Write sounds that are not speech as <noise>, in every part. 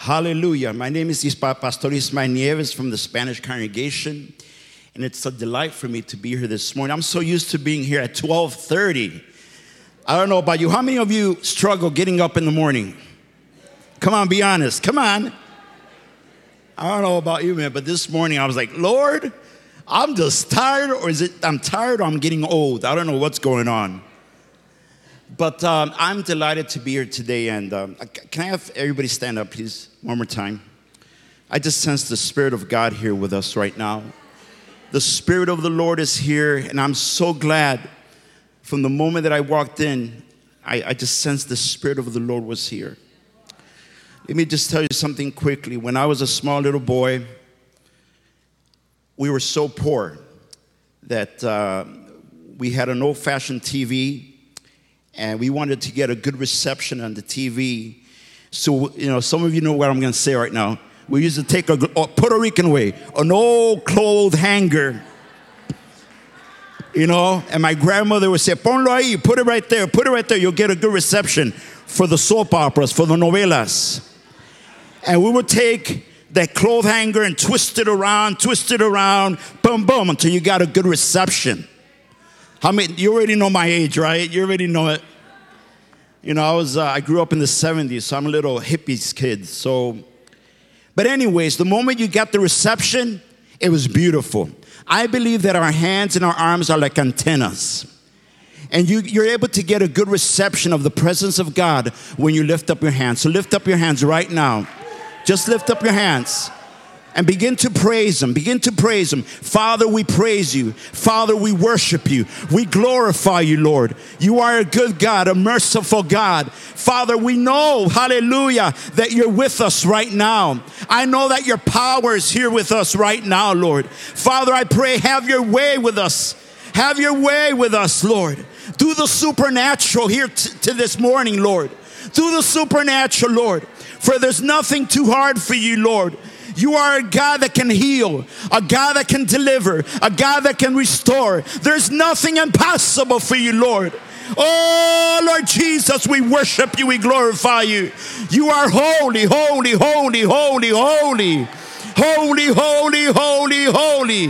Hallelujah. My name is Pastor Ismael Nieves from the Spanish congregation, and it's a delight for me to be here this morning. I'm so used to being here at 12:30. I don't know about you. How many of you struggle getting up in the morning? Come on, be honest. Come on. I don't know about you, man, but this morning I was like, Lord, I'm just tired, or is it I'm tired or I'm getting old? I don't know what's going on. But um, I'm delighted to be here today. And um, can I have everybody stand up, please, one more time? I just sense the Spirit of God here with us right now. The Spirit of the Lord is here, and I'm so glad from the moment that I walked in, I, I just sensed the Spirit of the Lord was here. Let me just tell you something quickly. When I was a small little boy, we were so poor that uh, we had an old fashioned TV and we wanted to get a good reception on the TV. So, you know, some of you know what I'm going to say right now. We used to take a, a Puerto Rican way, an old clothes hanger, you know, and my grandmother would say, Ponlo ahí, put it right there, put it right there, you'll get a good reception for the soap operas, for the novelas. And we would take that clothes hanger and twist it around, twist it around, boom, boom, until you got a good reception. How many, you already know my age, right? You already know it. You know, I was, uh, I grew up in the 70s, so I'm a little hippies kid. So, but anyways, the moment you get the reception, it was beautiful. I believe that our hands and our arms are like antennas. And you, you're able to get a good reception of the presence of God when you lift up your hands. So lift up your hands right now. Just lift up your hands and begin to praise Him. Begin to praise Him. Father, we praise you. Father, we worship you. We glorify you, Lord. You are a good God, a merciful God. Father, we know, hallelujah, that you're with us right now. I know that your power is here with us right now, Lord. Father, I pray, have your way with us. Have your way with us, Lord. Do the supernatural here t- to this morning, Lord. Do the supernatural, Lord. For there's nothing too hard for you, Lord. You are a God that can heal, a God that can deliver, a God that can restore. There's nothing impossible for you, Lord. Oh, Lord Jesus, we worship you, we glorify you. You are holy, holy, holy, holy, holy, holy, holy, holy, holy.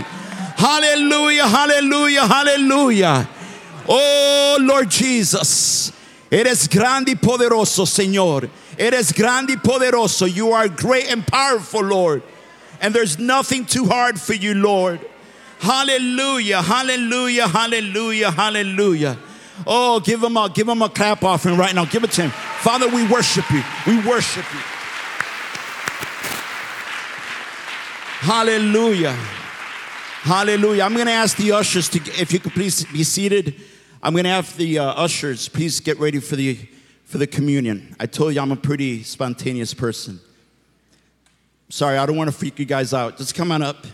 Hallelujah, hallelujah, hallelujah. Oh, Lord Jesus, eres grande y poderoso, Señor. Eres grande y poderoso. You are great and powerful, Lord. And there's nothing too hard for you, Lord. Hallelujah, hallelujah, hallelujah, hallelujah. Oh, give him a give him a clap offering right now. Give it to him. Father, we worship you. We worship you. Hallelujah. Hallelujah. I'm going to ask the ushers to if you could please be seated. I'm going to have the uh, ushers please get ready for the for the communion. I told you I'm a pretty spontaneous person. Sorry, I don't want to freak you guys out. Just come on up.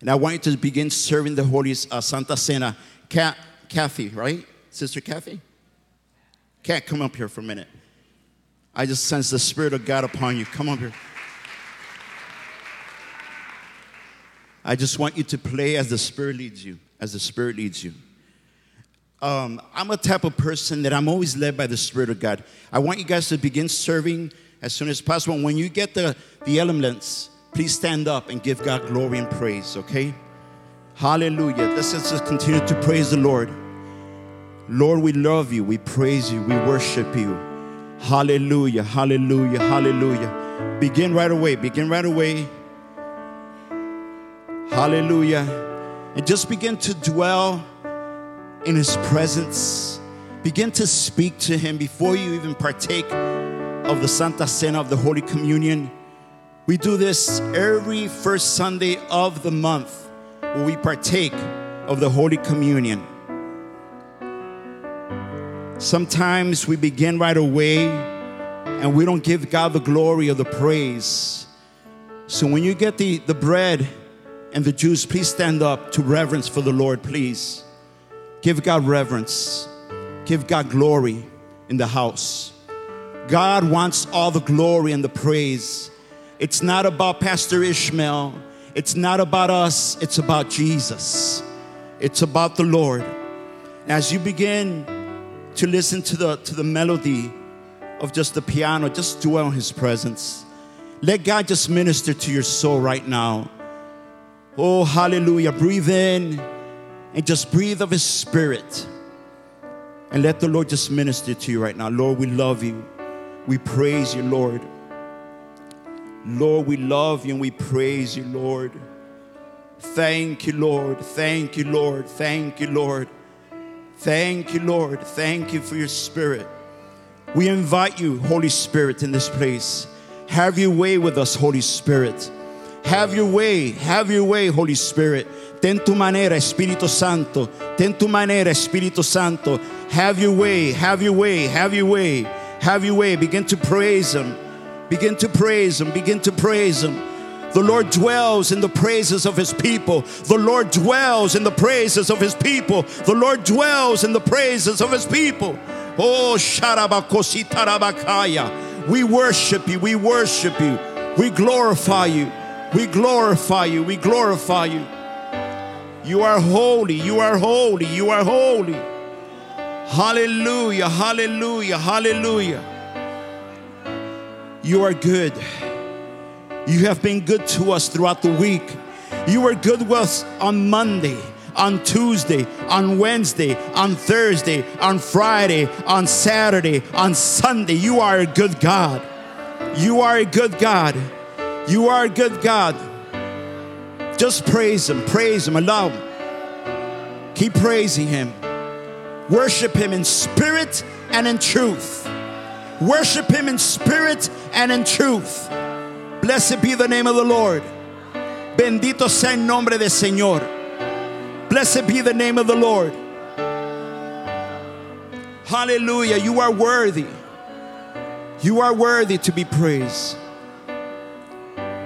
And I want you to begin serving the Holy uh, Santa Cena. Cat, Kathy, right? Sister Kathy? Cat, come up here for a minute. I just sense the Spirit of God upon you. Come up here. I just want you to play as the Spirit leads you, as the Spirit leads you um, I'm a type of person that I'm always led by the Spirit of God. I want you guys to begin serving as soon as possible. When you get the, the elements, please stand up and give God glory and praise, okay? Hallelujah. Let's just continue to praise the Lord. Lord, we love you, we praise you, we worship you. Hallelujah, hallelujah, hallelujah. Begin right away, begin right away. Hallelujah. And just begin to dwell in His presence. Begin to speak to Him before you even partake of the Santa Cena of the Holy Communion. We do this every first Sunday of the month where we partake of the Holy Communion. Sometimes we begin right away and we don't give God the glory or the praise. So when you get the, the bread and the juice, please stand up to reverence for the Lord, please. Give God reverence. Give God glory in the house. God wants all the glory and the praise. It's not about Pastor Ishmael. It's not about us. It's about Jesus. It's about the Lord. As you begin to listen to the, to the melody of just the piano, just dwell in His presence. Let God just minister to your soul right now. Oh, hallelujah. Breathe in and just breathe of His Spirit. And let the Lord just minister to you right now. Lord, we love you. We praise you, Lord. Lord, we love you and we praise you, Lord. Thank you, Lord. Thank you, Lord. Thank you, Lord. Thank you, Lord. Thank you for your spirit. We invite you, Holy Spirit, in this place. Have your way with us, Holy Spirit. Have your way, have your way, Holy Spirit. Ten tu manera, Espíritu Santo. Ten tu manera, Espíritu Santo. Have your way, have your way, have your way, have your way. Begin to praise Him. Begin to praise Him. Begin to praise Him. The Lord dwells in the praises of His people. The Lord dwells in the praises of His people. The Lord dwells in the praises of His people. Oh, Sharabakositarabakaya. We worship you. We worship you. We glorify you. We glorify you. We glorify you. You are holy. You are holy. You are holy. Hallelujah. Hallelujah. Hallelujah. You are good. You have been good to us throughout the week. You were good with us on Monday, on Tuesday, on Wednesday, on Thursday, on Friday, on Saturday, on Sunday. You are a good God. You are a good God. You are a good God. Just praise Him, praise Him, allow Him. Keep praising Him. Worship Him in spirit and in truth. Worship Him in spirit and in truth. Blessed be the name of the Lord. Bendito sea el nombre del Señor. Blessed be the name of the Lord. Hallelujah. You are worthy. You are worthy to be praised.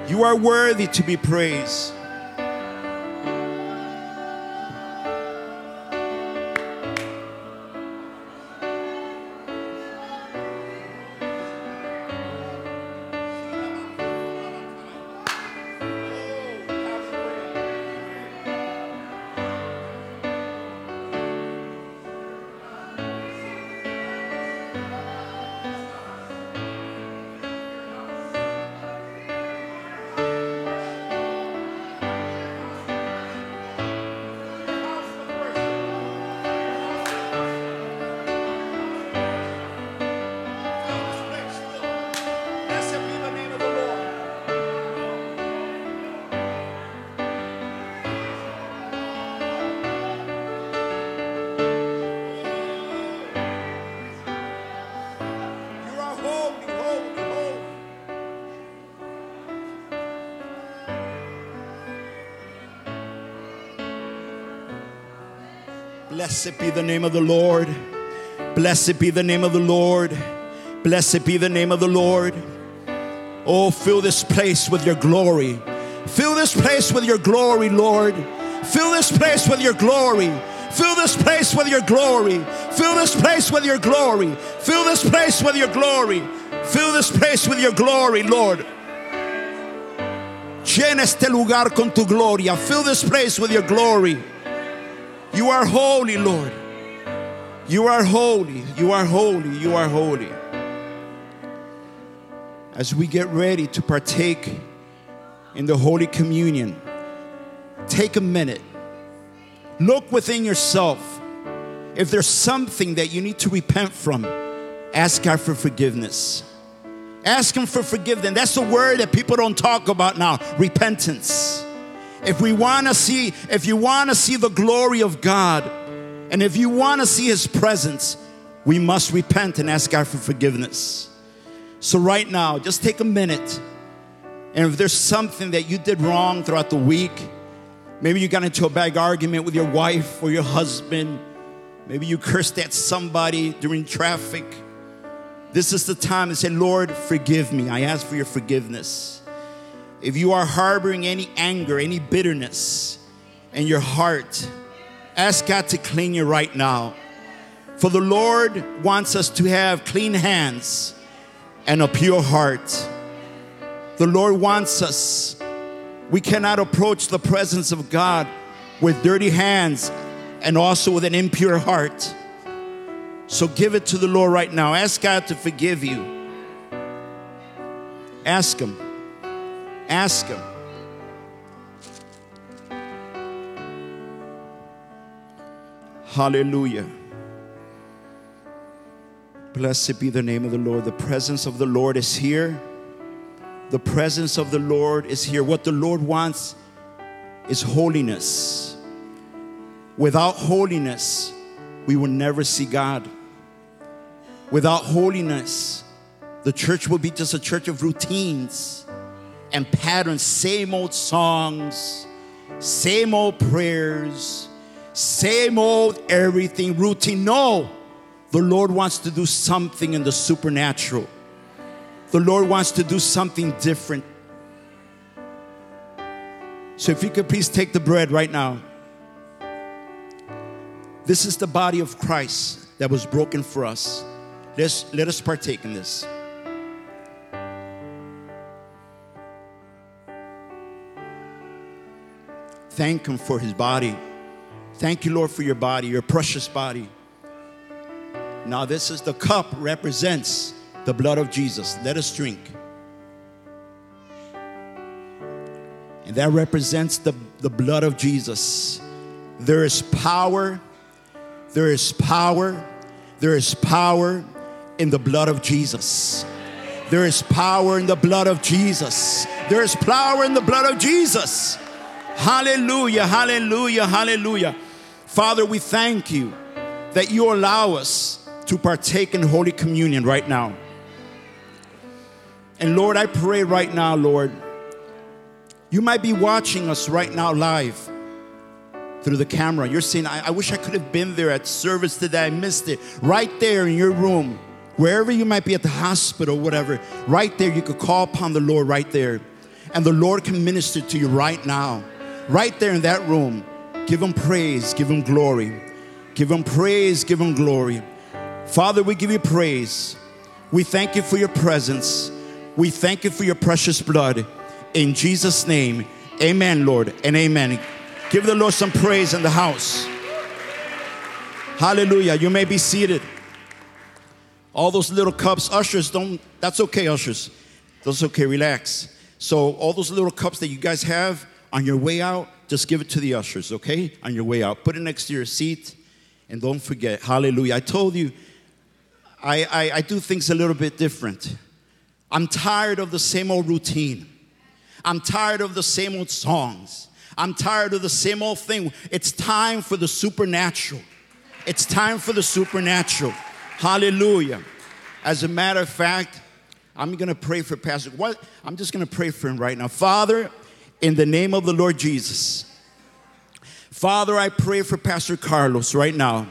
You are worthy to be praised. Blessed be the name of the Lord. Blessed be the name of the Lord. Blessed be the name of the Lord. Oh, fill this place with your glory. Fill this place with your glory, Lord. Fill this place with your glory. Fill this place with your glory. Fill this place with your glory. Fill this place with your glory. Fill this place with your glory, Lord. Llena este lugar con tu gloria. Fill this place with your glory. You are holy, Lord. You are holy. You are holy. You are holy. As we get ready to partake in the Holy Communion, take a minute. Look within yourself. If there's something that you need to repent from, ask God for forgiveness. Ask Him for forgiveness. That's a word that people don't talk about now repentance. If we want to see, if you want to see the glory of God, and if you want to see His presence, we must repent and ask God for forgiveness. So, right now, just take a minute. And if there's something that you did wrong throughout the week, maybe you got into a bad argument with your wife or your husband, maybe you cursed at somebody during traffic. This is the time to say, Lord, forgive me. I ask for your forgiveness. If you are harboring any anger, any bitterness in your heart, ask God to clean you right now. For the Lord wants us to have clean hands and a pure heart. The Lord wants us. We cannot approach the presence of God with dirty hands and also with an impure heart. So give it to the Lord right now. Ask God to forgive you. Ask Him. Ask Him. Hallelujah. Blessed be the name of the Lord. The presence of the Lord is here. The presence of the Lord is here. What the Lord wants is holiness. Without holiness, we will never see God. Without holiness, the church will be just a church of routines and patterns, same old songs, same old prayers, same old everything, routine. No, the Lord wants to do something in the supernatural. The Lord wants to do something different. So, if you could please take the bread right now. This is the body of Christ that was broken for us. Let's, let us partake in this. Thank Him for His body. Thank you, Lord, for your body, your precious body. Now, this is the cup represents the blood of Jesus. Let us drink. And that represents the, the blood of Jesus. There is power, there is power, there is power in the blood of Jesus. There is power in the blood of Jesus. There is power in the blood of Jesus. Hallelujah, hallelujah, hallelujah. Father, we thank you that you allow us to partake in Holy Communion right now. And Lord, I pray right now, Lord, you might be watching us right now live through the camera. You're saying, I, I, wish I could have been there at service today. I missed it. Right there in your room, wherever you might be at the hospital, whatever, right there, you could call upon the Lord right there. And the Lord can minister to you right now, right there in that room. Give him praise, give him glory. Give him praise, give him glory. Father, we give you praise. We thank you for your presence. We thank you for your precious blood. In Jesus' name, amen, Lord, and amen. Give the Lord some praise in the house. Hallelujah. You may be seated. All those little cups, ushers, don't, that's okay, ushers. That's okay, relax. So, all those little cups that you guys have on your way out, just give it to the ushers, okay? On your way out. Put it next to your seat. And don't forget, hallelujah. I told you I, I, I do things a little bit different. I'm tired of the same old routine. I'm tired of the same old songs. I'm tired of the same old thing. It's time for the supernatural. It's time for the supernatural. Hallelujah. As a matter of fact, I'm going to pray for Pastor. What? I'm just going to pray for him right now. Father, in the name of the Lord Jesus. Father, I pray for Pastor Carlos right now.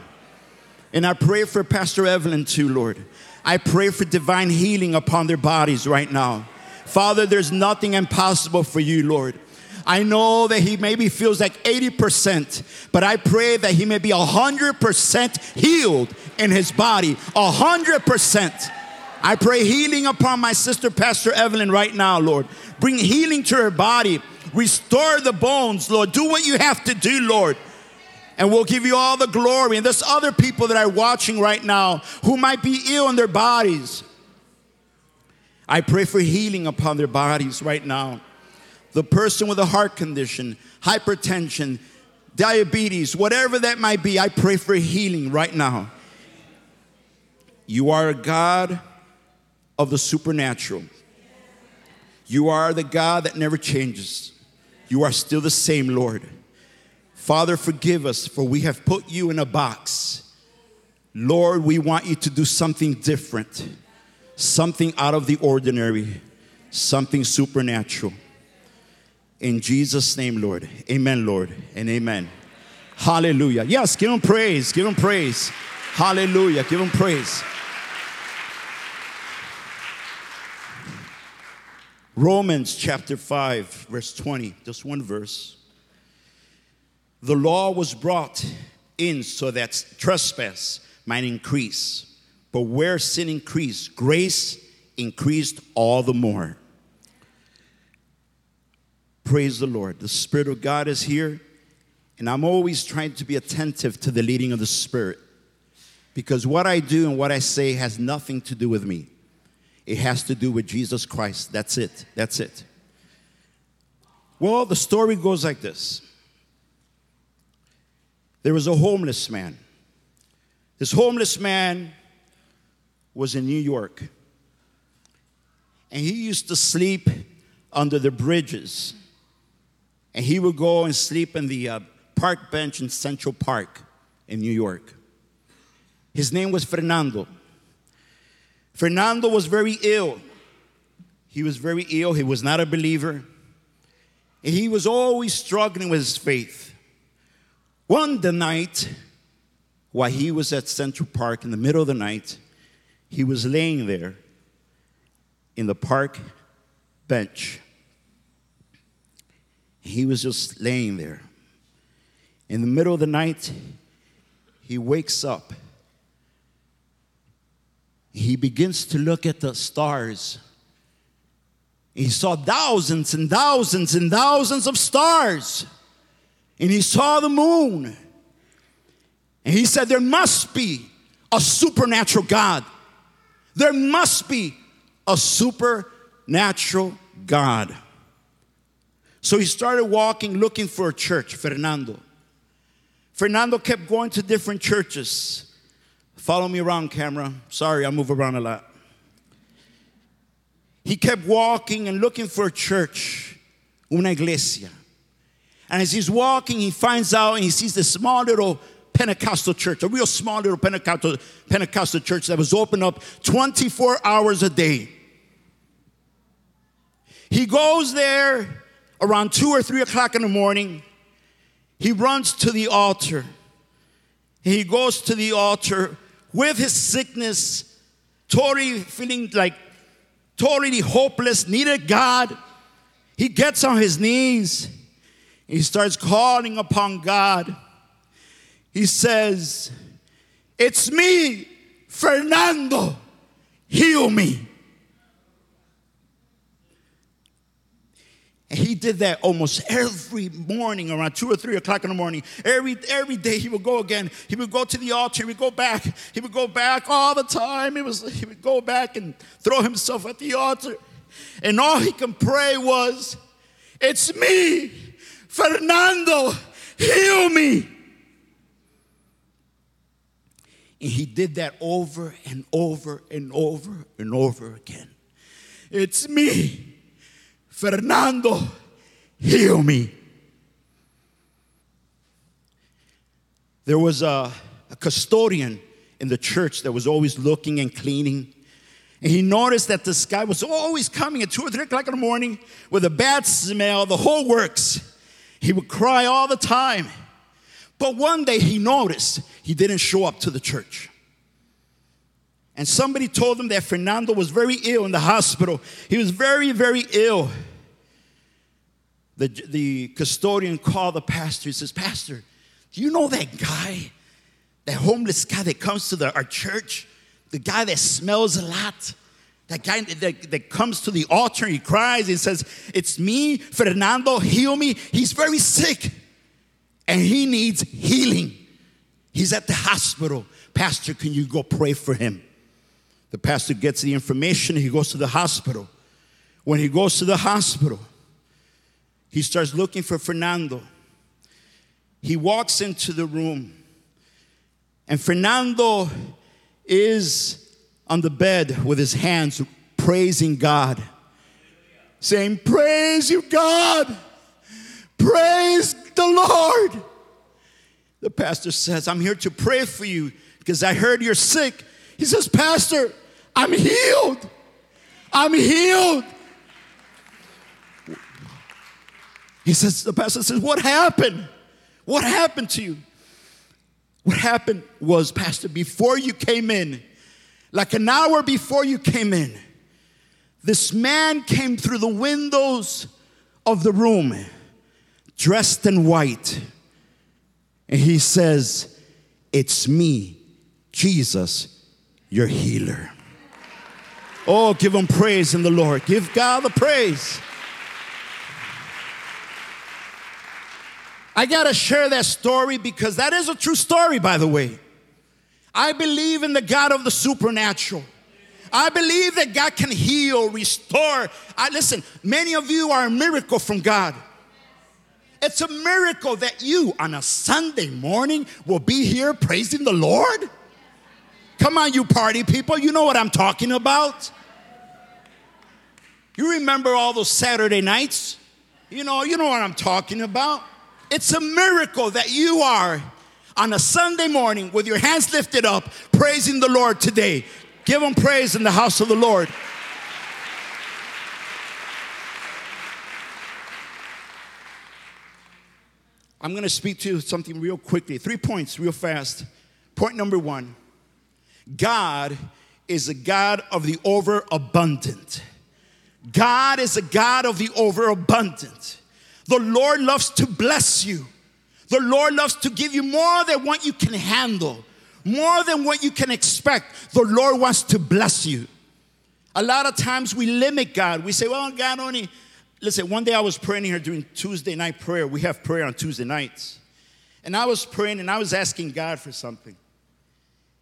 And I pray for Pastor Evelyn too, Lord. I pray for divine healing upon their bodies right now. Father, there's nothing impossible for you, Lord. I know that he maybe feels like 80%, but I pray that he may be 100% healed in his body. 100%. I pray healing upon my sister, Pastor Evelyn, right now, Lord. Bring healing to her body. Restore the bones, Lord. Do what you have to do, Lord and we'll give you all the glory. And there's other people that are watching right now who might be ill in their bodies. I pray for healing upon their bodies right now. The person with a heart condition, hypertension, diabetes, whatever that might be, I pray for healing right now. You are a God of the supernatural. You are the God that never changes. You are still the same, Lord. Father, forgive us, for we have put you in a box. Lord, we want you to do something different, something out of the ordinary, something supernatural. In Jesus' name, Lord. Amen, Lord, and amen. Hallelujah. Yes, give him praise. Give him praise. Hallelujah. Give him praise. Romans chapter 5, verse 20, just one verse. The law was brought in so that trespass might increase. But where sin increased, grace increased all the more. Praise the Lord. The Spirit of God is here, and I'm always trying to be attentive to the leading of the Spirit. Because what I do and what I say has nothing to do with me, it has to do with Jesus Christ. That's it. That's it. Well, the story goes like this there was a homeless man. This homeless man was in New York. And he used to sleep under the bridges. And he would go and sleep in the uh, park bench in Central Park in New York. His name was Fernando. Fernando was very ill. He was very ill. He was not a believer. And he was always struggling with his faith. One the night, while he was at Central Park in the middle of the night, he was laying there in the park bench. He was just laying there. In the middle of the night, he wakes up. He begins to look at the stars. He saw thousands and thousands and thousands of stars. And he saw the moon. And he said, There must be a supernatural God. There must be a supernatural God. So he started walking looking for a church, Fernando. Fernando kept going to different churches. Follow me around, camera. Sorry, I move around a lot. He kept walking and looking for a church, una iglesia. And as he's walking, he finds out and he sees this small little Pentecostal church, a real small little Pentecostal, Pentecostal church that was open up 24 hours a day. He goes there around two or three o'clock in the morning. He runs to the altar. He goes to the altar with his sickness, totally feeling like totally hopeless, needed God. He gets on his knees. He starts calling upon God. He says, It's me, Fernando, heal me. And he did that almost every morning around two or three o'clock in the morning. Every, every day he would go again. He would go to the altar. He would go back. He would go back all the time. He, was, he would go back and throw himself at the altar. And all he can pray was, It's me, Fernando, heal me. And he did that over and over and over and over again. It's me, Fernando, heal me. There was a, a, custodian in the church that was always looking and cleaning. And he noticed that this guy was always coming at two or three o'clock in the morning with a bad smell, the whole works. He would cry all the time. But one day he noticed he didn't show up to the church. And somebody told him that Fernando was very ill in the hospital. He was very, very ill. The, the custodian called the pastor. He says, Pastor, do you know that guy, that homeless guy that comes to the, our church? The guy that smells a lot? That guy that, that comes to the altar, he cries, he says, It's me, Fernando, heal me. He's very sick and he needs healing. He's at the hospital. Pastor, can you go pray for him? The pastor gets the information, he goes to the hospital. When he goes to the hospital, he starts looking for Fernando. He walks into the room, and Fernando is on the bed with his hands praising God, saying, Praise you, God! Praise the Lord. The pastor says, I'm here to pray for you because I heard you're sick. He says, Pastor, I'm healed. I'm healed. He says, the pastor says, What happened? What happened to you? What happened was, Pastor, before you came in, like an hour before you came in, this man came through the windows of the room dressed in white. And he says, It's me, Jesus, your healer. Oh, give him praise in the Lord. Give God the praise. I got to share that story because that is a true story, by the way. I believe in the God of the supernatural. I believe that God can heal, restore. I listen, many of you are a miracle from God. It's a miracle that you on a Sunday morning will be here praising the Lord. Come on, you party people, you know what I'm talking about. You remember all those Saturday nights? You know, you know what I'm talking about. It's a miracle that you are on a Sunday morning with your hands lifted up, praising the Lord today. Give him praise in the house of the Lord. I'm going to speak to you something real quickly. Three points, real fast. Point number one God is a God of the overabundant. God is a God of the overabundant. The Lord loves to bless you. The Lord loves to give you more than what you can handle, more than what you can expect. The Lord wants to bless you. A lot of times we limit God. We say, well, God only. Listen, one day I was praying here during Tuesday night prayer. We have prayer on Tuesday nights. And I was praying and I was asking God for something.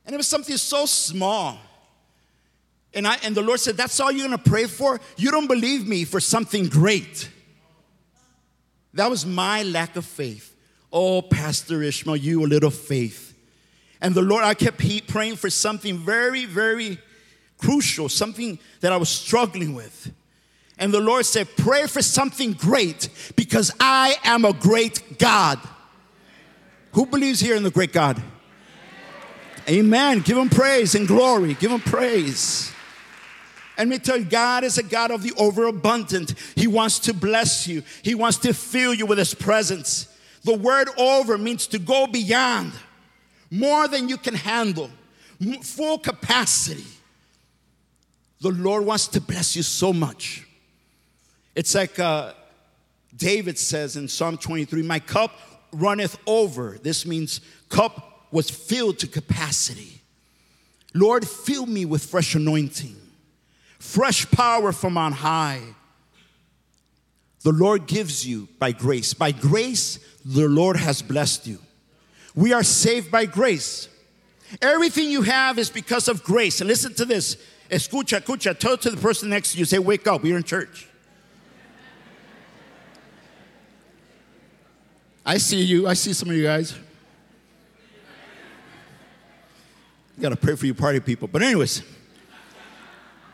And it was something so small. And, I, and the Lord said, That's all you're gonna pray for? You don't believe me for something great. That was my lack of faith. Oh, Pastor Ishmael, you a little faith. And the Lord, I kept praying for something very, very crucial, something that I was struggling with. And the Lord said, Pray for something great because I am a great God. Who believes here in the great God? Amen. Give him praise and glory. Give him praise. And me tell you, God is a God of the overabundant. He wants to bless you, He wants to fill you with His presence. The word over means to go beyond, more than you can handle, full capacity. The Lord wants to bless you so much. It's like uh, David says in Psalm 23 My cup runneth over. This means cup was filled to capacity. Lord, fill me with fresh anointing, fresh power from on high. The Lord gives you by grace. By grace, the Lord has blessed you. We are saved by grace. Everything you have is because of grace. And listen to this. Escucha, escucha. Tell it to the person next to you, say, wake up, we're in church. I see you. I see some of you guys. You got to pray for you party people. But anyways,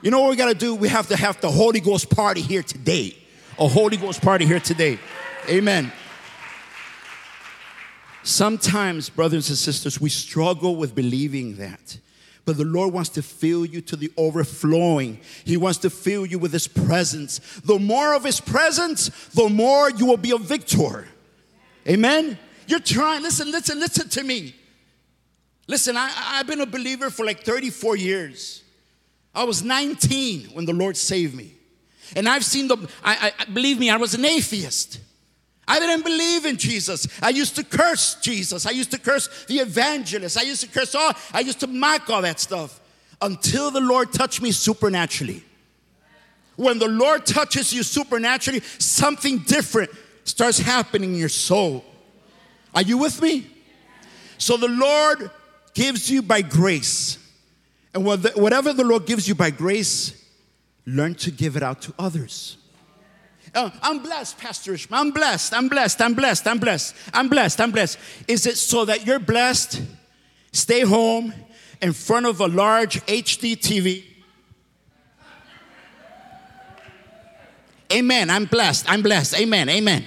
you know what we got to do? We have to have the Holy Ghost party here today. A Holy Ghost party here today. Amen. Sometimes, brothers and sisters, we struggle with believing that. But the Lord wants to fill you to the overflowing. He wants to fill you with His presence. The more of His presence, the more you will be a victor. Amen? You're trying, listen, listen, listen to me. Listen, I, I've been a believer for like 34 years. I was 19 when the Lord saved me. And I've seen the, I, I believe me, I was an atheist. I didn't believe in Jesus. I used to curse Jesus. I used to curse the evangelist. I used to curse all, I used to mock all that stuff until the Lord touched me supernaturally. When the Lord touches you supernaturally, something different starts happening in your soul. Are you with me? So the Lord gives you by grace. And whatever the Lord gives you by grace, learn to give it out to others. Oh, I'm blessed, Pastor Ishmael. I'm blessed. I'm blessed. I'm blessed. I'm blessed. I'm blessed. I'm blessed. Is it so that you're blessed? Stay home in front of a large HD TV. Amen. I'm blessed. I'm blessed. Amen. Amen.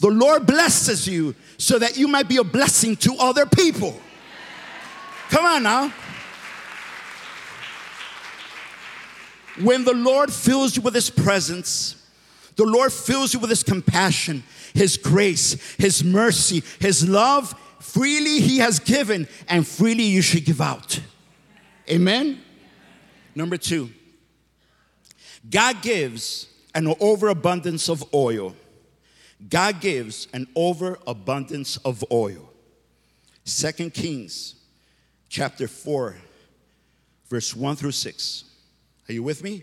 The Lord blesses you so that you might be a blessing to other people. Come on now. When the Lord fills you with His presence, the Lord fills you with His compassion, His grace, His mercy, His love, freely He has given, and freely you should give out. Amen? Number two, God gives an overabundance of oil. God gives an overabundance of oil. Second Kings chapter 4, verse 1 through 6. Are you with me?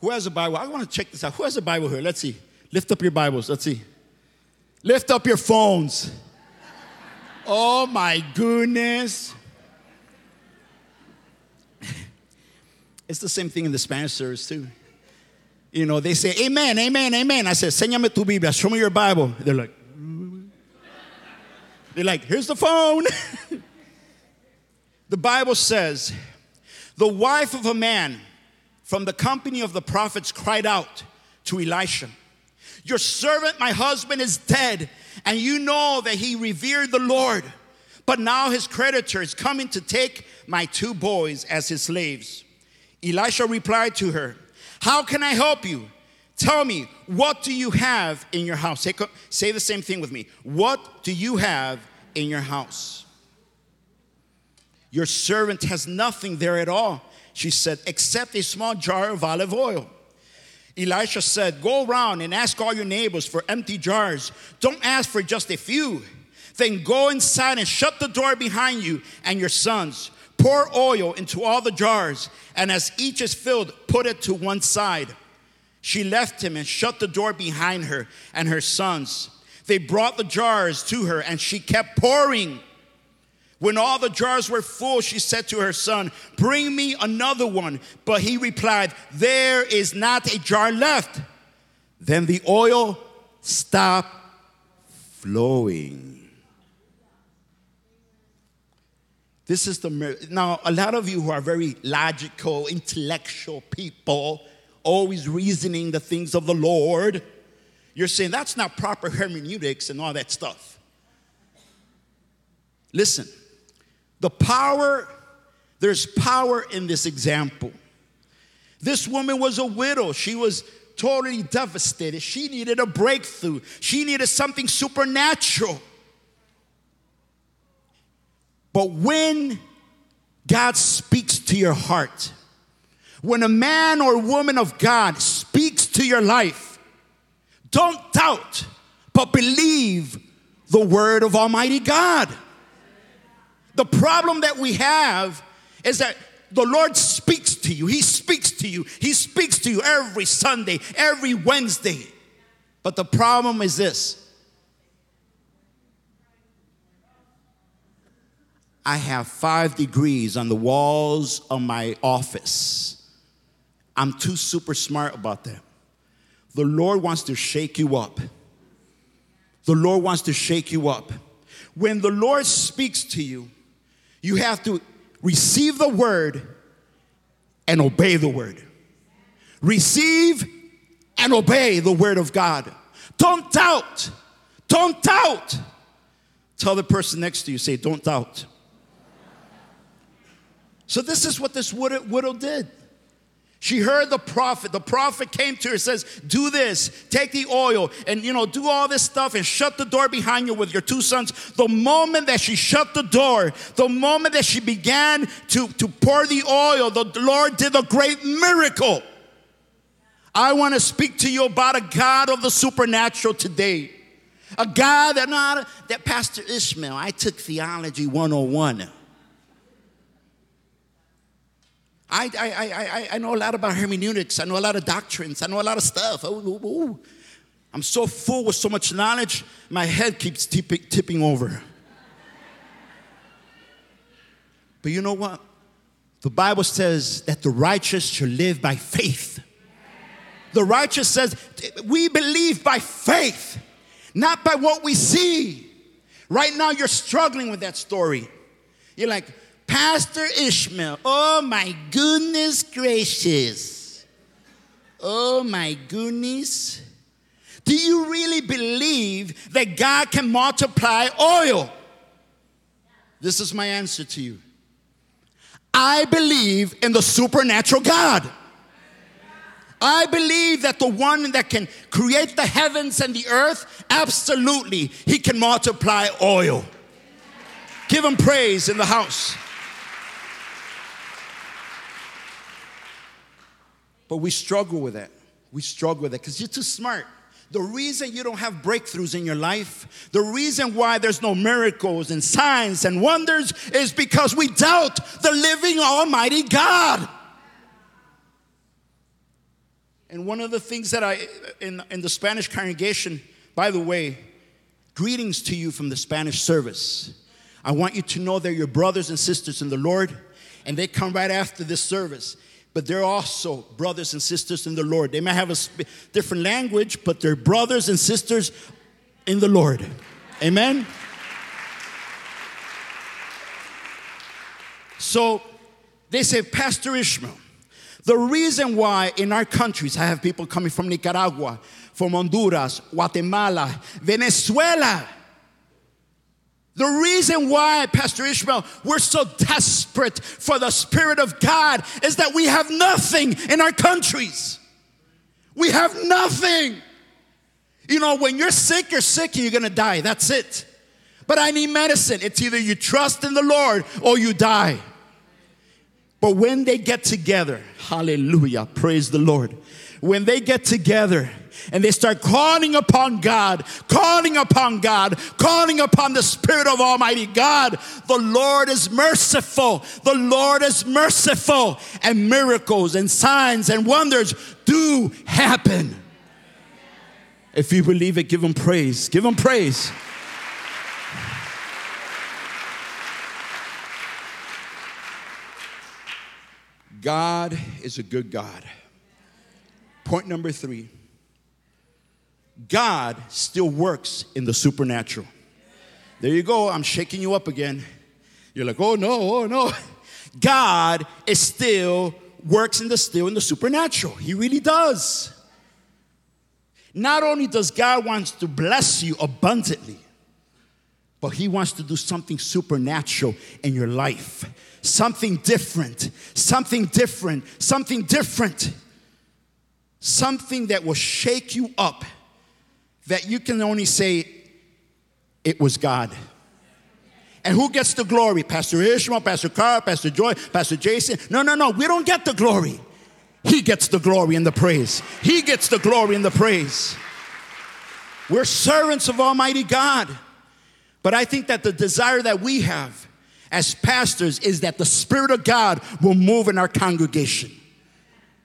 Who has a Bible? I want to check this out. Who has a Bible here? Let's see. Lift up your Bibles. Let's see. Lift up your phones. Oh my goodness. <laughs> It's the same thing in the Spanish service, too. You know, they say, Amen, Amen, Amen. I said, Señame tu Biblia, show me your Bible. They're like, <laughs> they're like, here's the phone. <laughs> the Bible says, the wife of a man from the company of the prophets cried out to Elisha, Your servant, my husband, is dead, and you know that he revered the Lord. But now his creditor is coming to take my two boys as his slaves. Elisha replied to her, How can I help you? Tell me, what do you have in your house? Say, say the same thing with me. What do you have in your house? Your servant has nothing there at all, she said, except a small jar of olive oil. Elisha said, Go around and ask all your neighbors for empty jars. Don't ask for just a few. Then go inside and shut the door behind you and your sons. Pour oil into all the jars, and as each is filled, put it to one side. She left him and shut the door behind her and her sons. They brought the jars to her, and she kept pouring. When all the jars were full, she said to her son, Bring me another one. But he replied, There is not a jar left. Then the oil stopped flowing. This is the now a lot of you who are very logical, intellectual people, always reasoning the things of the Lord. You're saying that's not proper hermeneutics and all that stuff. Listen, the power, there's power in this example. This woman was a widow. She was totally devastated. She needed a breakthrough, she needed something supernatural. But when God speaks to your heart, when a man or woman of God speaks to your life, don't doubt, but believe the word of Almighty God. The problem that we have is that the Lord speaks to you. He speaks to you. He speaks to you every Sunday, every Wednesday. But the problem is this I have five degrees on the walls of my office. I'm too super smart about that. The Lord wants to shake you up. The Lord wants to shake you up. When the Lord speaks to you, you have to receive the word and obey the word. Receive and obey the word of God. Don't doubt. Don't doubt. Tell the person next to you, say, Don't doubt. So, this is what this widow, did. She heard the prophet. The prophet came to her says, "Do this. Take the oil and you know, do all this stuff and shut the door behind you with your two sons." The moment that she shut the door, the moment that she began to to pour the oil, the Lord did a great miracle. I want to speak to you about a God of the supernatural today. A God that not that Pastor Ishmael, I took theology 101. I, I, I, I know a lot about hermeneutics. I know a lot of doctrines. I know a lot of stuff. Ooh, ooh, ooh. I'm so full with so much knowledge, my head keeps tipping, tipping over. But you know what? The Bible says that the righteous shall live by faith. The righteous says, we believe by faith, not by what we see. Right now, you're struggling with that story. You're like, Pastor Ishmael, oh my goodness gracious. Oh my goodness. Do you really believe that God can multiply oil? This is my answer to you. I believe in the supernatural God. I believe that the one that can create the heavens and the earth, absolutely, he can multiply oil. Give him praise in the house. But we struggle with it. We struggle with it because you're too smart. The reason you don't have breakthroughs in your life, the reason why there's no miracles and signs and wonders is because we doubt the living Almighty God. And one of the things that I, in, in the Spanish congregation, by the way, greetings to you from the Spanish service. I want you to know they're your brothers and sisters in the Lord, and they come right after this service. But they're also brothers and sisters in the Lord. They may have a sp- different language, but they're brothers and sisters in the Lord. Amen? So they say, Pastor Ishmael, the reason why in our countries, I have people coming from Nicaragua, from Honduras, Guatemala, Venezuela. The reason why, Pastor Ishmael, we're so desperate for the Spirit of God is that we have nothing in our countries. We have nothing. You know, when you're sick, you're sick and you're gonna die. That's it. But I need medicine. It's either you trust in the Lord or you die. But when they get together, hallelujah, praise the Lord. When they get together and they start calling upon God, calling upon God, calling upon the Spirit of Almighty God, the Lord is merciful. The Lord is merciful. And miracles and signs and wonders do happen. If you believe it, give Him praise. Give Him praise. God is a good God. Point number three God still works in the supernatural. There you go. I'm shaking you up again. You're like, oh no, oh no. <laughs> God is still works in the still in the supernatural. He really does. Not only does God wants to bless you abundantly, but he wants to do something supernatural in your life. Something different, something different, something different. Something that will shake you up that you can only say, it was God. And who gets the glory? Pastor Ishmael, Pastor Carl, Pastor Joy, Pastor Jason? No, no, no. We don't get the glory. He gets the glory and the praise. He gets the glory and the praise. We're servants of Almighty God. But I think that the desire that we have as pastors is that the Spirit of God will move in our congregation.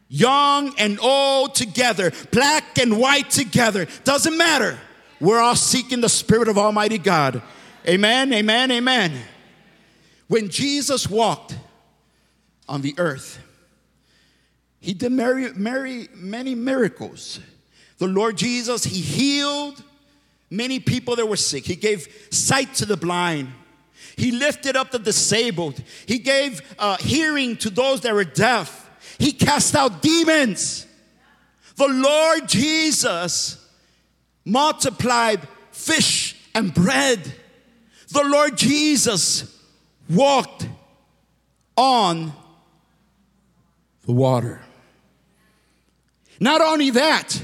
Young and old together, black and white together, doesn't matter. We're all seeking the Spirit of Almighty God. Amen, amen, amen. When Jesus walked on the earth, he did many, many, many miracles. The Lord Jesus, he healed many people that were sick. He gave sight to the blind. He lifted up the disabled. He gave uh, hearing to those that were deaf. He cast out demons. The Lord Jesus multiplied fish and bread. The Lord Jesus walked on the water. Not only that,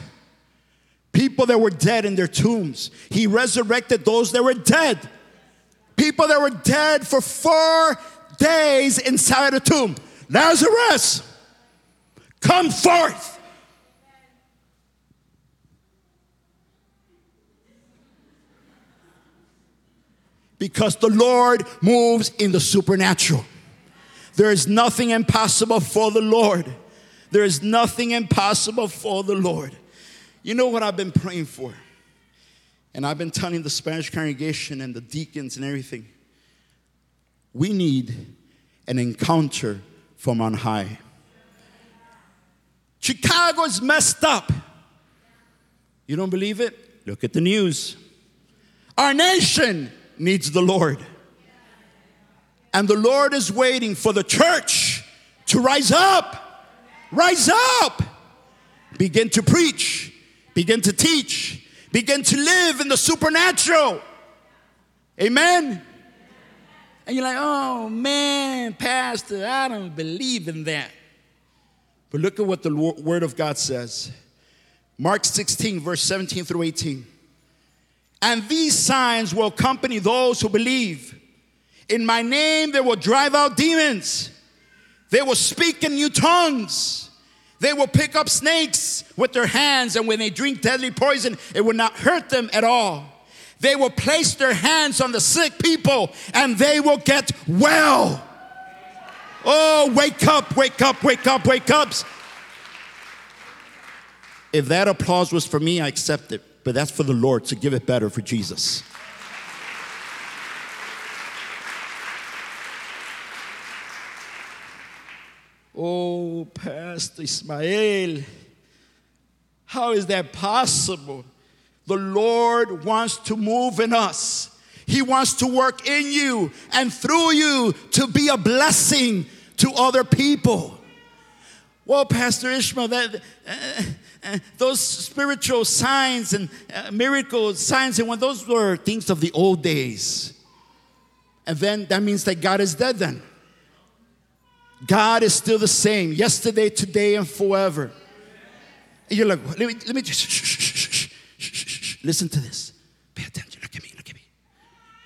people that were dead in their tombs, he resurrected those that were dead. People that were dead for four days inside a tomb. Lazarus, come forth. Because the Lord moves in the supernatural. There is nothing impossible for the Lord. There is nothing impossible for the Lord. You know what I've been praying for? And I've been telling the Spanish congregation and the deacons and everything. We need an encounter from on high. Chicago is messed up. You don't believe it? Look at the news. Our nation needs the Lord. And the Lord is waiting for the church to rise up. Rise up. Begin to preach. Begin to teach. Begin to live in the supernatural. Amen. And you're like, oh man, Pastor, I don't believe in that. But look at what the Word of God says Mark 16, verse 17 through 18. And these signs will accompany those who believe. In my name, they will drive out demons. They will speak in new tongues. They will pick up snakes with their hands, and when they drink deadly poison, it will not hurt them at all. They will place their hands on the sick people, and they will get well. Oh, wake up, wake up, wake up, wake up. If that applause was for me, I accept it. But that's for the Lord, to give it better for Jesus. Oh Oh, Pastor Ishmael, how is that possible? The Lord wants to move in us. He wants to work in you and through you to be a blessing to other people. Well, Pastor Ishmael, that, uh, uh, those spiritual signs and uh, miracles, signs and when those were things of the old days. And then that means that God is dead then. God is still the same yesterday, today, and forever. And you're like, let me, let me just, shh, shh, shh, listen to this. Pay attention. Look at me, look at me.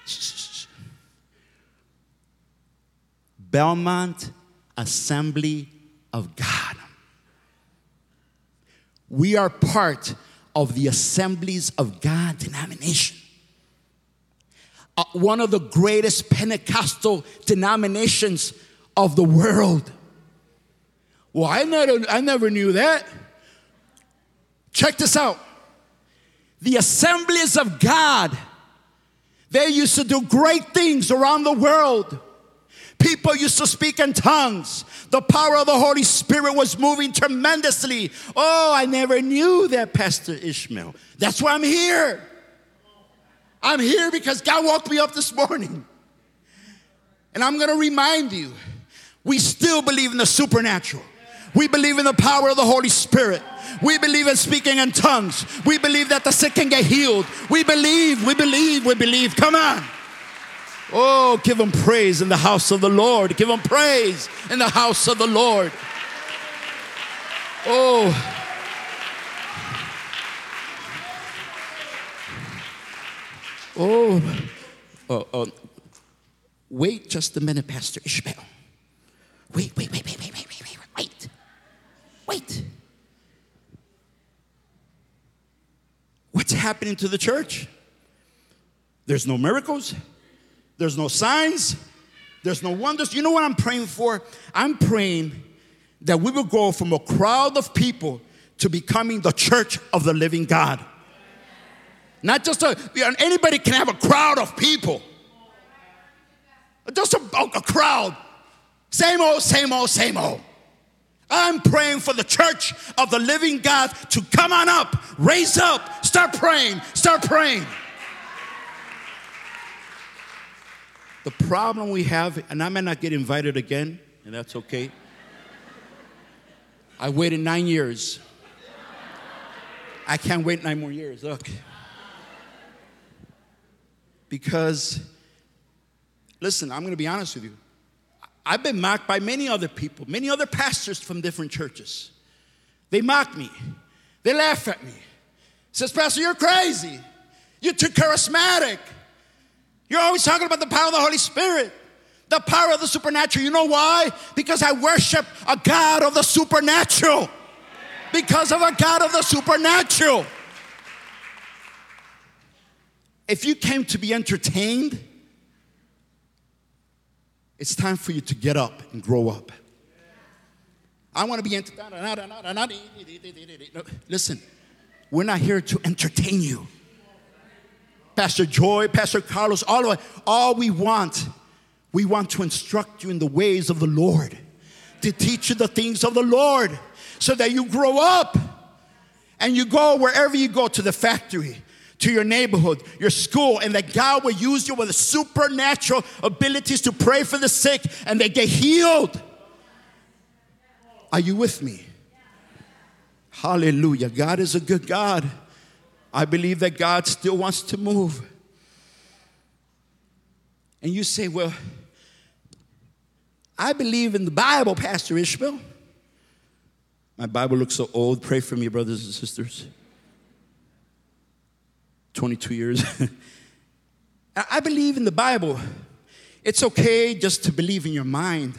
Shh, shh, shh. Belmont Assembly of God. We are part of the Assemblies of God denomination. Uh, one of the greatest Pentecostal denominations of the world. Well, I never, I never knew that. Check this out. The assemblies of God, they used to do great things around the world. People used to speak in tongues. The power of the Holy Spirit was moving tremendously. Oh, I never knew that, Pastor Ishmael. That's why I'm here. I'm here because God woke me up this morning. And I'm going to remind you we still believe in the supernatural. We believe in the power of the Holy Spirit. We believe in speaking in tongues. We believe that the sick can get healed. We believe, we believe, we believe. Come on. Oh, give him praise in the house of the Lord. Give him praise in the house of the Lord. Oh. Oh. oh, oh. Wait just a minute, Pastor Ishmael. Wait, wait, wait, wait, wait, wait, wait, wait, wait. Wait. What's happening to the church? There's no miracles, there's no signs, there's no wonders. You know what I'm praying for? I'm praying that we will go from a crowd of people to becoming the church of the living God. Not just a, anybody can have a crowd of people. Just a, a crowd same old, same old, same old. I'm praying for the church of the living God to come on up, raise up, start praying, start praying. The problem we have, and I may not get invited again, and that's okay. I waited nine years. I can't wait nine more years. Look. Because, listen, I'm going to be honest with you. I've been mocked by many other people, many other pastors from different churches. They mock me. They laugh at me. Says, Pastor, you're crazy. You're too charismatic. You're always talking about the power of the Holy Spirit, the power of the supernatural. You know why? Because I worship a God of the supernatural. Because of a God of the supernatural. If you came to be entertained, it's time for you to get up and grow up. I want to be entertained. <laughs> Listen, we're not here to entertain you. Pastor Joy, Pastor Carlos, all of it, all we want, we want to instruct you in the ways of the Lord, to teach you the things of the Lord, so that you grow up and you go wherever you go to the factory, to your neighborhood, your school, and that God will use you with supernatural abilities to pray for the sick and they get healed. Are you with me? Hallelujah. God is a good God. I believe that God still wants to move. And you say, Well, I believe in the Bible, Pastor Ishmael. My Bible looks so old. Pray for me, brothers and sisters. 22 years. <laughs> I believe in the Bible. It's okay just to believe in your mind,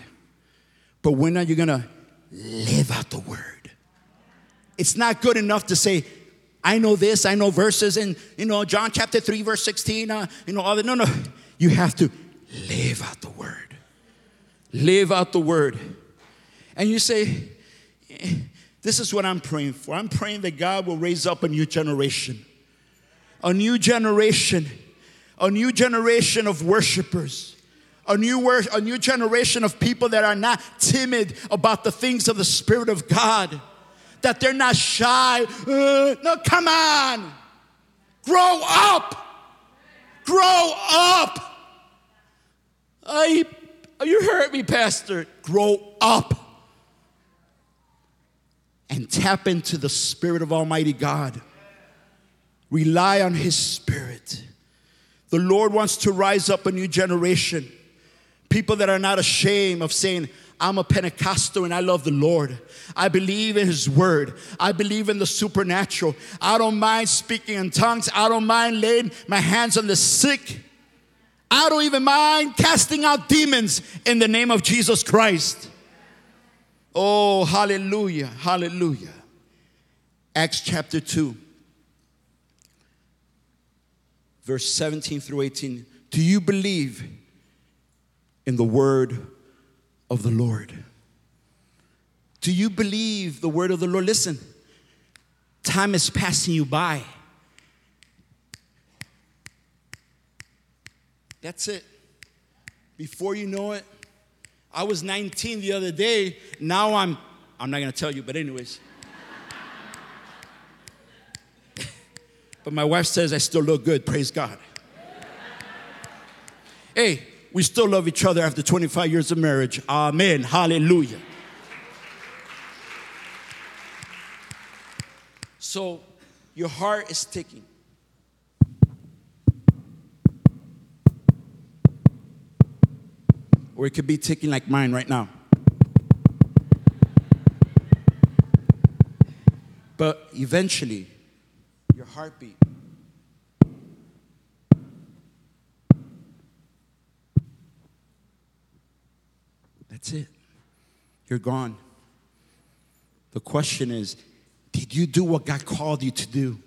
but when are you gonna live out the word? It's not good enough to say, I know this, I know verses, in, you know, John chapter 3, verse 16, uh, you know, all that. No, no. You have to live out the word. Live out the word. And you say, eh, This is what I'm praying for. I'm praying that God will raise up a new generation a new generation, a new generation of worshipers, a new, wor- a new generation of people that are not timid about the things of the Spirit of God, that they're not shy. Uh, no, come on. Grow up. Grow up. I, you heard me, Pastor. Grow up and tap into the Spirit of Almighty God. Rely on His Spirit. The Lord wants to rise up a new generation. People that are not ashamed of saying, I'm a Pentecostal and I love the Lord. I believe in His Word. I believe in the supernatural. I don't mind speaking in tongues. I don't mind laying my hands on the sick. I don't even mind casting out demons in the name of Jesus Christ. Oh, hallelujah, hallelujah. Acts chapter 2, verse 17 through 18. Do you believe in the word of the Lord? Do you believe the word of the Lord? Listen, time is passing you by. That's it. Before you know it, I was 19 the other day. Now I'm, I'm not going to tell you, but anyways. <laughs> but my wife says I still look good. Praise God. Hey, we still love each other after 25 years of marriage. Amen. Hallelujah. So your heart is ticking. Or it could be ticking like mine right now. But eventually, your heartbeat That's it. You're gone. The question is Did you do what God called you to do?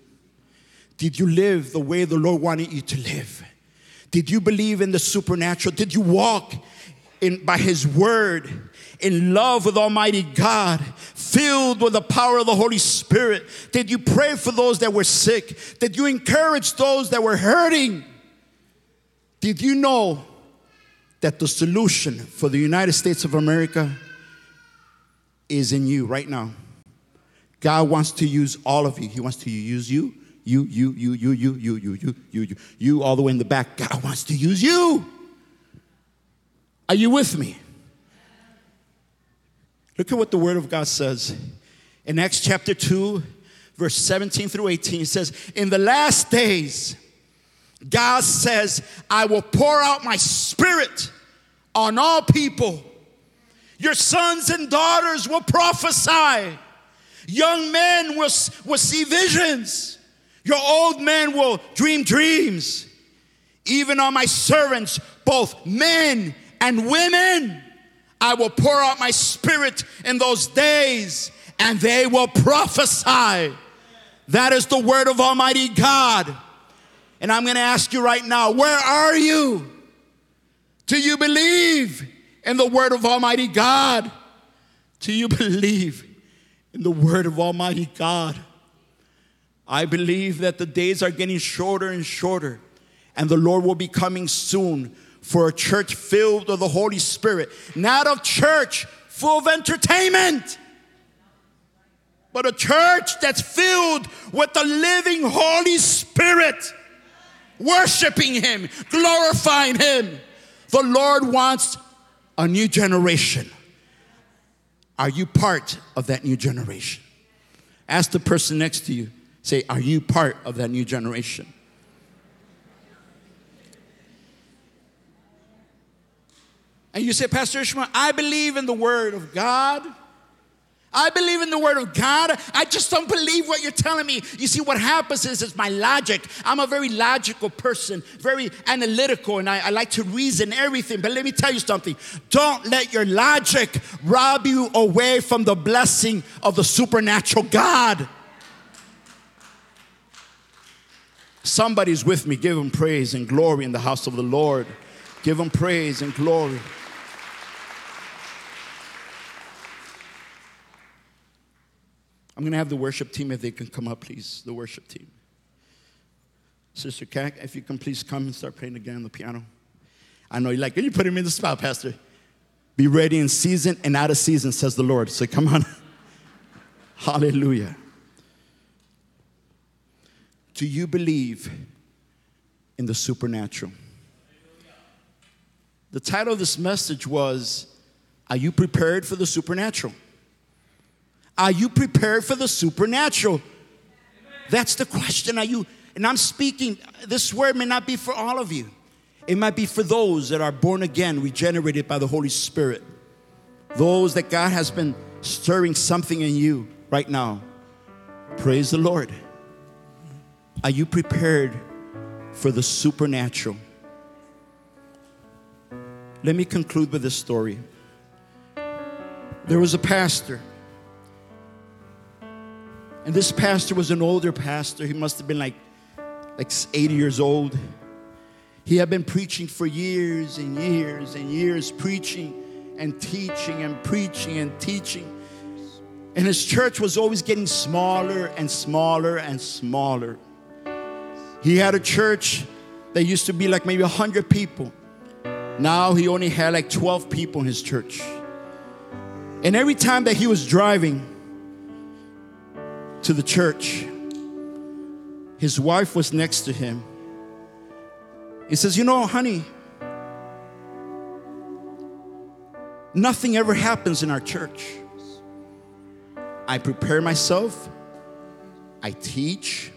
Did you live the way the Lord wanted you to live? Did you believe in the supernatural? Did you walk in, by His Word in love with Almighty God, filled with the power of the Holy Spirit? Did you pray for those that were sick? Did you encourage those that were hurting? Did you know that the solution for the United States of America is in you right now. God wants to use all of you. He wants to use you, you, you, you, you, you, you, you, you, you, you, you, all the way in the back. God wants to use you. Are you with me? Look at what the Word of God says in Acts chapter 2, verse 17 through 18. It says, In the last days, God says, I will pour out my spirit on all people. Your sons and daughters will prophesy. Young men will, will see visions. Your old men will dream dreams. Even on my servants, both men and women, I will pour out my spirit in those days and they will prophesy. That is the word of Almighty God. And I'm going to ask you right now, where are you? Do you believe in the word of Almighty God? Do you believe in the word of Almighty God? I believe that the days are getting shorter and shorter, and the Lord will be coming soon for a church filled with the Holy Spirit, not a church full of entertainment, but a church that's filled with the living Holy Spirit, worshiping Him, glorifying Him. The Lord wants a new generation. Are you part of that new generation? Ask the person next to you, say, Are you part of that new generation? And you say, Pastor Ishmael, I believe in the Word of God. I believe in the word of God. I just don't believe what you're telling me. You see, what happens is it's my logic. I'm a very logical person, very analytical, and I, I, like to reason everything. But let me tell you something. Don't let your logic rob you away from the blessing of the supernatural God. Somebody's with me. Give him praise and glory in the house of the Lord. Give him praise and glory. I'm going to have the worship team, if they can come up, please. The worship team. Sister Kat, if you can please come and start playing again on the piano. I know you like, can you put him in the spot, Pastor? Be ready in season and out of season, says the Lord. So come on. <laughs> Hallelujah. Do you believe in the supernatural? The title of this message was Are you prepared for the supernatural? Are you prepared for the supernatural? That's the question. Are you? And I'm speaking, this word may not be for all of you. It might be for those that are born again, regenerated by the Holy Spirit. Those that God has been stirring something in you right now. Praise the Lord. Are you prepared for the supernatural? Let me conclude with this story. There was a pastor, and this pastor was an older pastor. He must have been like, like 80 years old. He had been preaching for years and years and years, preaching and teaching and preaching and teaching. And his church was always getting smaller and smaller and smaller. He had a church that used to be like maybe 100 people. Now he only had like 12 people in his church. And every time that he was driving to the church, his wife was next to him. He says, You know, honey, nothing ever happens in our church. I prepare myself, I teach,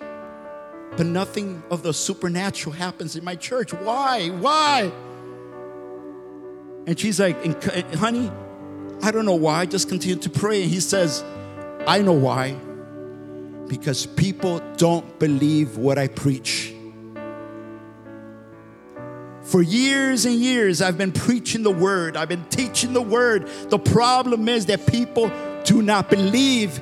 but nothing of the supernatural happens in my church. Why? Why? And she's like, honey, I don't know why. Just continue to pray. And he says, I know why. Because people don't believe what I preach. For years and years, I've been preaching the word, I've been teaching the word. The problem is that people do not believe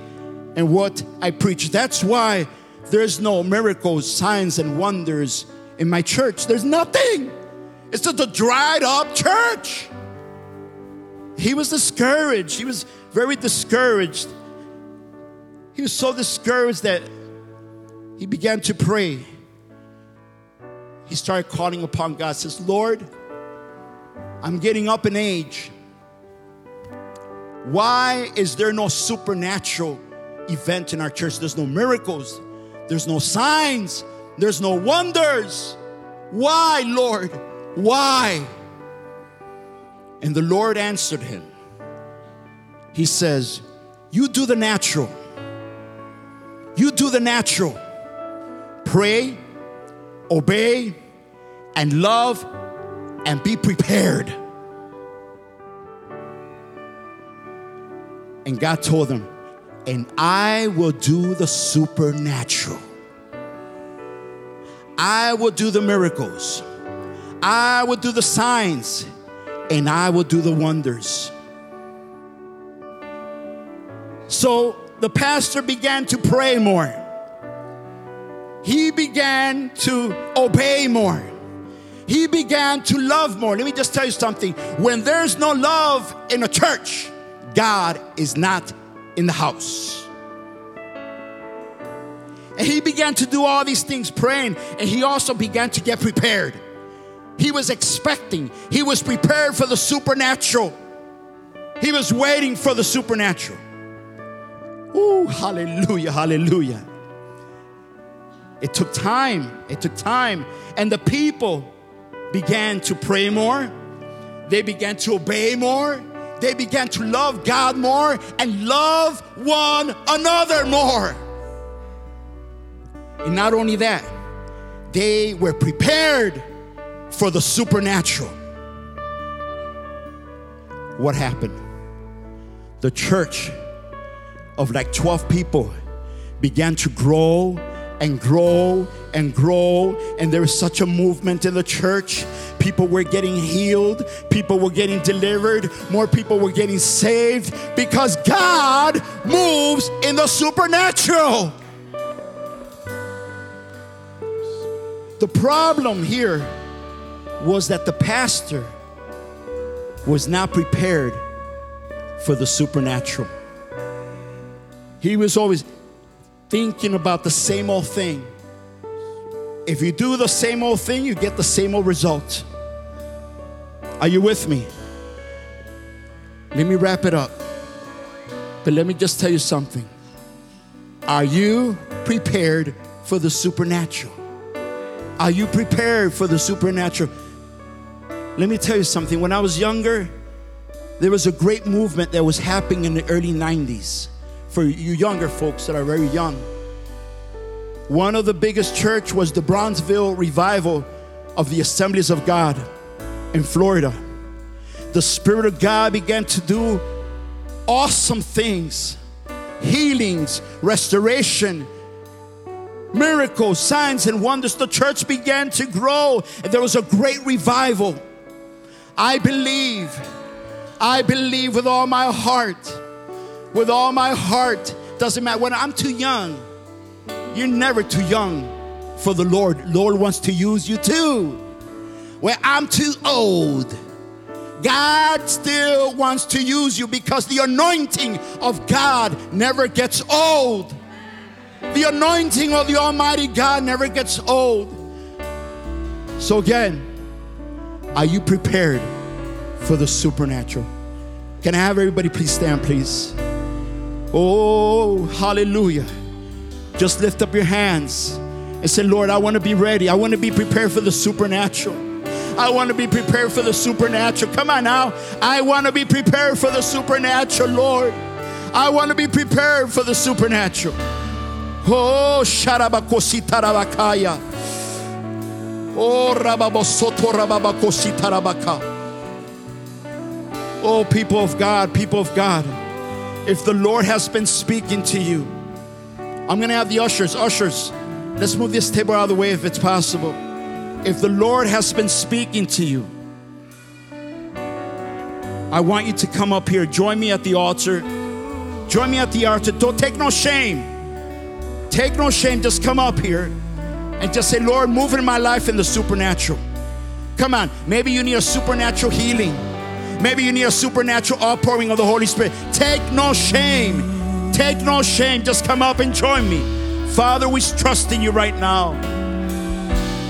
in what I preach. That's why there's no miracles, signs, and wonders in my church. There's nothing. It's just a dried up church. He was discouraged. He was very discouraged. He was so discouraged that he began to pray. He started calling upon God, says, Lord, I'm getting up in age. Why is there no supernatural event in our church? There's no miracles, there's no signs, there's no wonders. Why, Lord? Why? And the Lord answered him. He says, You do the natural. You do the natural. Pray, obey, and love, and be prepared. And God told them, and I will do the supernatural. I will do the miracles. I will do the signs. And I will do the wonders. So the pastor began to pray more. He began to obey more. He began to love more. Let me just tell you something. When there's no love in a church, God is not in the house. And he began to do all these things praying, and he also began to get prepared. He was expecting, he was prepared for the supernatural. He was waiting for the supernatural. Ooh, hallelujah, hallelujah. It took time, it took time. And the people began to pray more, they began to obey more, they began to love God more and love one another more. And not only that, they were prepared for the supernatural. What happened? The church of like 12 people began to grow and grow and grow, and there was such a movement in the church People were getting healed, people were getting delivered, more people were getting saved because God moves in the supernatural. The problem here was that the pastor was not prepared for the supernatural. He was always thinking about the same old thing. If you do the same old thing, you get the same old result. Are you with me? Let me wrap it up. But let me just tell you something. Are you prepared for the supernatural? Are you prepared for the supernatural? Let me tell you something. When I was younger, there was a great movement that was happening in the early 90s for you younger folks that are very young. One of the biggest church was the Brownsville revival of the Assemblies of God in Florida. The Spirit of God began to do awesome things healings, restoration, miracles, signs, and wonders. The church began to grow, and there was a great revival. I believe, I believe with all my heart, with all my heart. Doesn't matter when I'm too young, you're never too young for the Lord. Lord wants to use you too. When I'm too old, God still wants to use you because the anointing of God never gets old. The anointing of the Almighty God never gets old. So, again, are you prepared for the supernatural? Can I have everybody please stand, please? Oh, hallelujah. Just lift up your hands and say, Lord, I want to be ready. I want to be prepared for the supernatural. I want to be prepared for the supernatural. Come on now. I want to be prepared for the supernatural, Lord. I want to be prepared for the supernatural. Oh, Sharabakositarabakaya. Oh, Rababosotorabakositarabaka. Oh, people of God, people of God, if the Lord has been speaking to you, I'm going to have the ushers, ushers, let's move this table out of the way if it's possible. If the Lord has been speaking to you, I want you to come up here. Join me at the altar. Join me at the altar. Don't take no shame. Take no shame. Just come up here and just say, Lord, move in my life in the supernatural. Come on. Maybe you need a supernatural healing. Maybe you need a supernatural outpouring of the Holy Spirit. Take no shame. Take no shame. Just come up and join me. Father, we trust in you right now.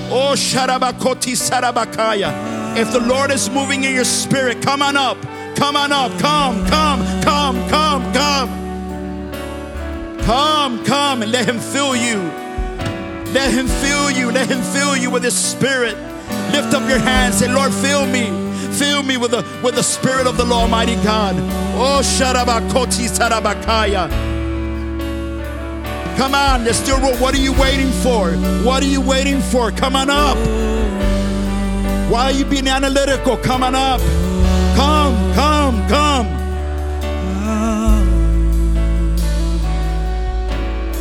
Oh, Sharabakoti Sarabakaya. If the Lord is moving in your spirit, come on up. Come on up. Come, come, come, come, come. Come, come, and let Him fill you. Let Him fill you. Let Him fill you with His Spirit. Lift up your hands. Say, Lord, fill me. Fill me with the with the Spirit of the Lord, Almighty God. Oh, Sharabakoti Sarabakaya. Come on, there's still room. What are you waiting for? What are you waiting for? Come on up. Why are you being analytical? Come on up. Come, come, come.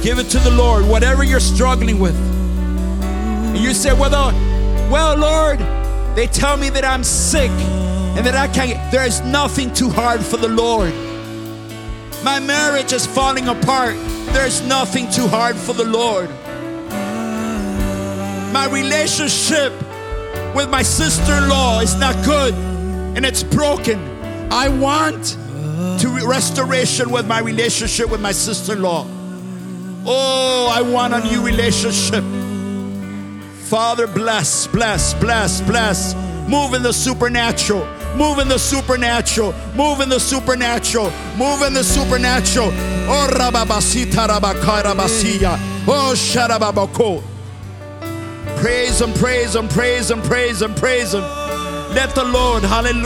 Give it to the Lord, whatever you're struggling with. And you say, well, the, well, Lord, they tell me that I'm sick and that I can't. There is nothing too hard for the Lord. My marriage is falling apart. There's nothing too hard for the Lord. My relationship with my sister in law is not good and it's broken. I want to re- restoration with my relationship with my sister in law. Oh, I want a new relationship. Father, bless, bless, bless, bless. Move in the supernatural. Move in the supernatural. Move in the supernatural. Move in the supernatural. Oh, rababasita rabakairabasiya. Oh, sharababako. Praise him, praise him, praise him, praise him, praise him. Let the Lord, hallelujah.